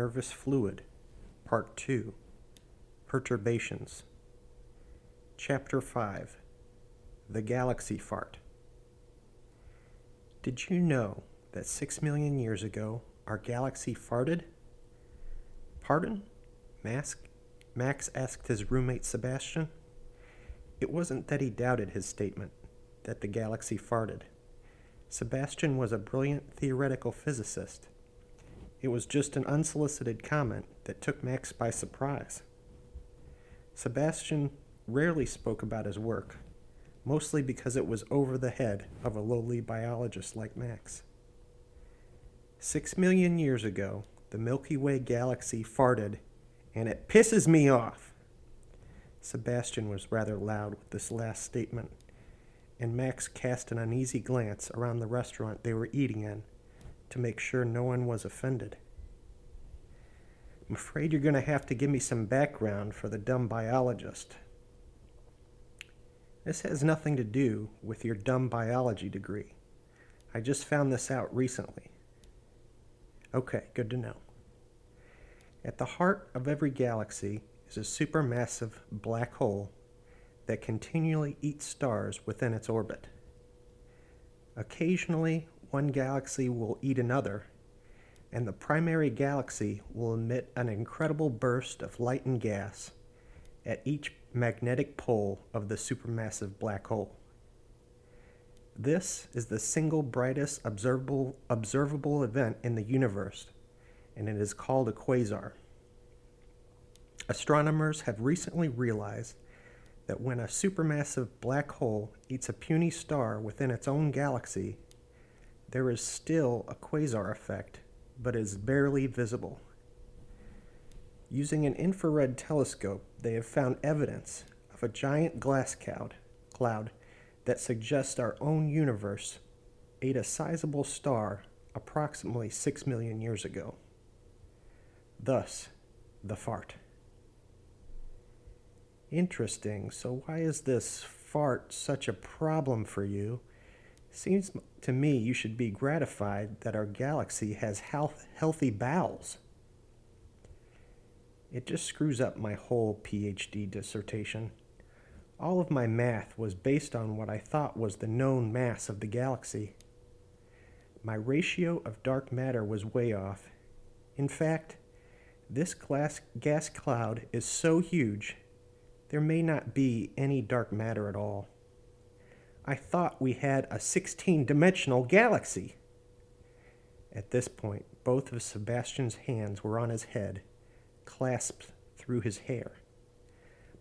Nervous Fluid, Part 2 Perturbations. Chapter 5 The Galaxy Fart. Did you know that six million years ago our galaxy farted? Pardon? Max, Max asked his roommate Sebastian. It wasn't that he doubted his statement that the galaxy farted. Sebastian was a brilliant theoretical physicist. It was just an unsolicited comment that took Max by surprise. Sebastian rarely spoke about his work, mostly because it was over the head of a lowly biologist like Max. Six million years ago, the Milky Way galaxy farted, and it pisses me off. Sebastian was rather loud with this last statement, and Max cast an uneasy glance around the restaurant they were eating in to make sure no one was offended. I'm afraid you're going to have to give me some background for the dumb biologist. This has nothing to do with your dumb biology degree. I just found this out recently. Okay, good to know. At the heart of every galaxy is a supermassive black hole that continually eats stars within its orbit. Occasionally, one galaxy will eat another, and the primary galaxy will emit an incredible burst of light and gas at each magnetic pole of the supermassive black hole. This is the single brightest observable, observable event in the universe, and it is called a quasar. Astronomers have recently realized that when a supermassive black hole eats a puny star within its own galaxy, there is still a quasar effect, but is barely visible. Using an infrared telescope, they have found evidence of a giant glass cloud, that suggests our own universe ate a sizable star approximately 6 million years ago. Thus, the fart. Interesting. So, why is this fart such a problem for you? Seems to me you should be gratified that our galaxy has health, healthy bowels. It just screws up my whole PhD dissertation. All of my math was based on what I thought was the known mass of the galaxy. My ratio of dark matter was way off. In fact, this glass gas cloud is so huge, there may not be any dark matter at all. I thought we had a 16 dimensional galaxy. At this point, both of Sebastian's hands were on his head, clasped through his hair.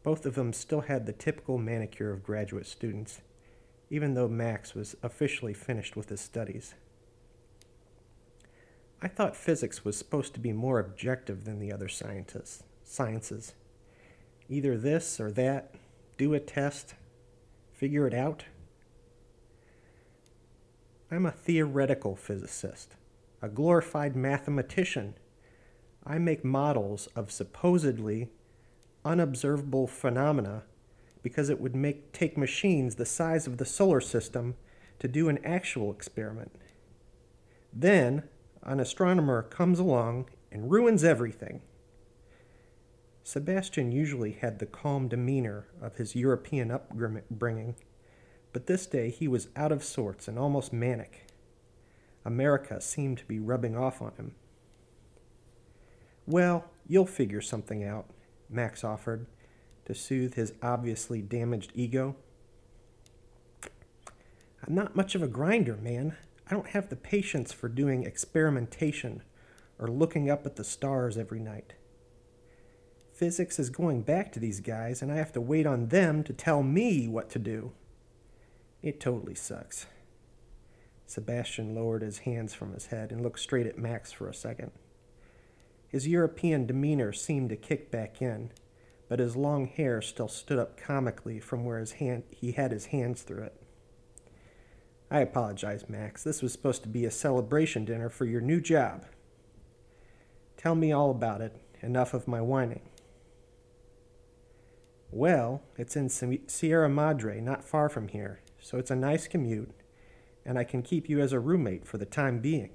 Both of them still had the typical manicure of graduate students, even though Max was officially finished with his studies. I thought physics was supposed to be more objective than the other scientists, sciences. Either this or that, do a test, figure it out. I'm a theoretical physicist, a glorified mathematician. I make models of supposedly unobservable phenomena because it would make take machines the size of the solar system to do an actual experiment. Then an astronomer comes along and ruins everything. Sebastian usually had the calm demeanor of his European upbringing but this day he was out of sorts and almost manic. America seemed to be rubbing off on him. Well, you'll figure something out, Max offered, to soothe his obviously damaged ego. I'm not much of a grinder, man. I don't have the patience for doing experimentation or looking up at the stars every night. Physics is going back to these guys, and I have to wait on them to tell me what to do. It totally sucks. Sebastian lowered his hands from his head and looked straight at Max for a second. His European demeanor seemed to kick back in, but his long hair still stood up comically from where his hand, he had his hands through it. I apologize, Max. This was supposed to be a celebration dinner for your new job. Tell me all about it. Enough of my whining. Well, it's in Sierra Madre, not far from here so it's a nice commute, and I can keep you as a roommate for the time being.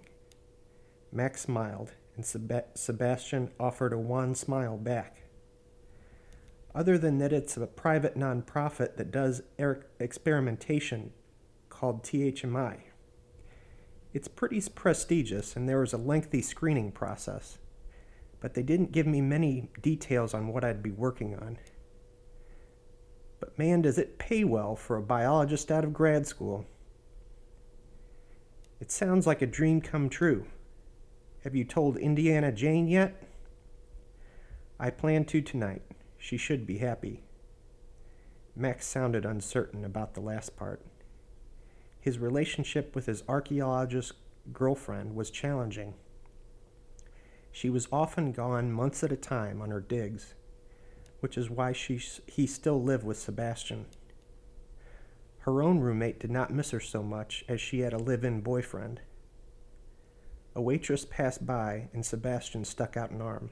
Max smiled and Seb- Sebastian offered a wan smile back. Other than that, it's a private nonprofit that does er- experimentation called THMI. It's pretty prestigious, and there was a lengthy screening process, but they didn't give me many details on what I'd be working on. But man, does it pay well for a biologist out of grad school. It sounds like a dream come true. Have you told Indiana Jane yet? I plan to tonight. She should be happy. Max sounded uncertain about the last part. His relationship with his archaeologist girlfriend was challenging. She was often gone months at a time on her digs, which is why she, he still lived with Sebastian. Her own roommate did not miss her so much as she had a live in boyfriend. A waitress passed by, and Sebastian stuck out an arm.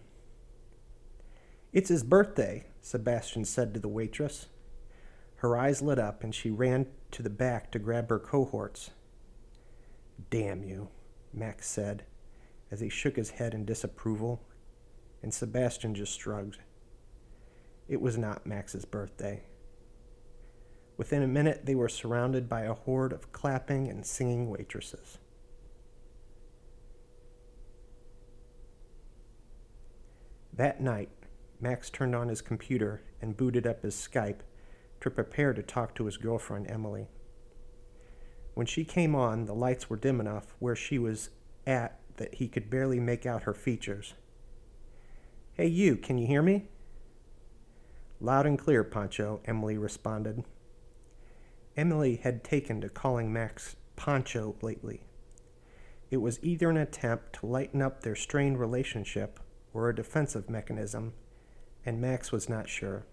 It's his birthday, Sebastian said to the waitress. Her eyes lit up, and she ran to the back to grab her cohorts. Damn you, Max said, as he shook his head in disapproval, and Sebastian just shrugged. It was not Max's birthday. Within a minute, they were surrounded by a horde of clapping and singing waitresses. That night, Max turned on his computer and booted up his Skype to prepare to talk to his girlfriend, Emily. When she came on, the lights were dim enough where she was at that he could barely make out her features. Hey, you, can you hear me? Loud and clear, Pancho, Emily responded. Emily had taken to calling Max Pancho lately. It was either an attempt to lighten up their strained relationship or a defensive mechanism, and Max was not sure.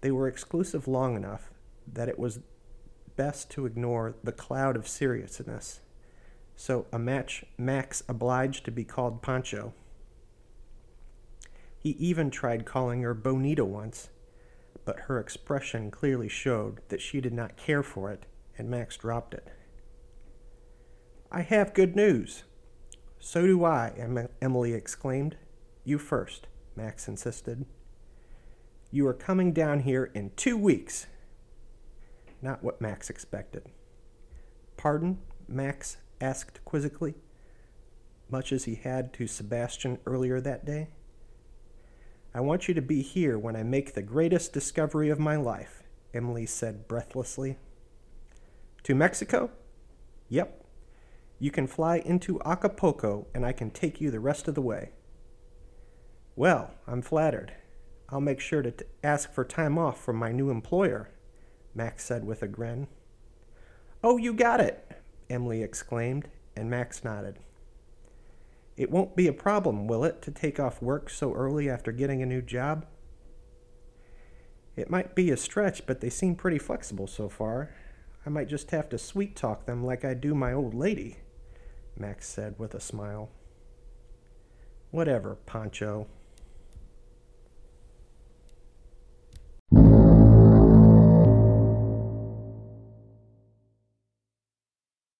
They were exclusive long enough that it was best to ignore the cloud of seriousness, so a match Max obliged to be called Pancho. He even tried calling her Bonita once, but her expression clearly showed that she did not care for it, and Max dropped it. I have good news. So do I, Emily exclaimed. You first, Max insisted. You are coming down here in two weeks. Not what Max expected. Pardon? Max asked quizzically, much as he had to Sebastian earlier that day. I want you to be here when I make the greatest discovery of my life, Emily said breathlessly. To Mexico? Yep. You can fly into Acapulco and I can take you the rest of the way. Well, I'm flattered. I'll make sure to t- ask for time off from my new employer, Max said with a grin. Oh, you got it, Emily exclaimed, and Max nodded. It won't be a problem, will it, to take off work so early after getting a new job? It might be a stretch, but they seem pretty flexible so far. I might just have to sweet talk them like I do my old lady, Max said with a smile. Whatever, Pancho,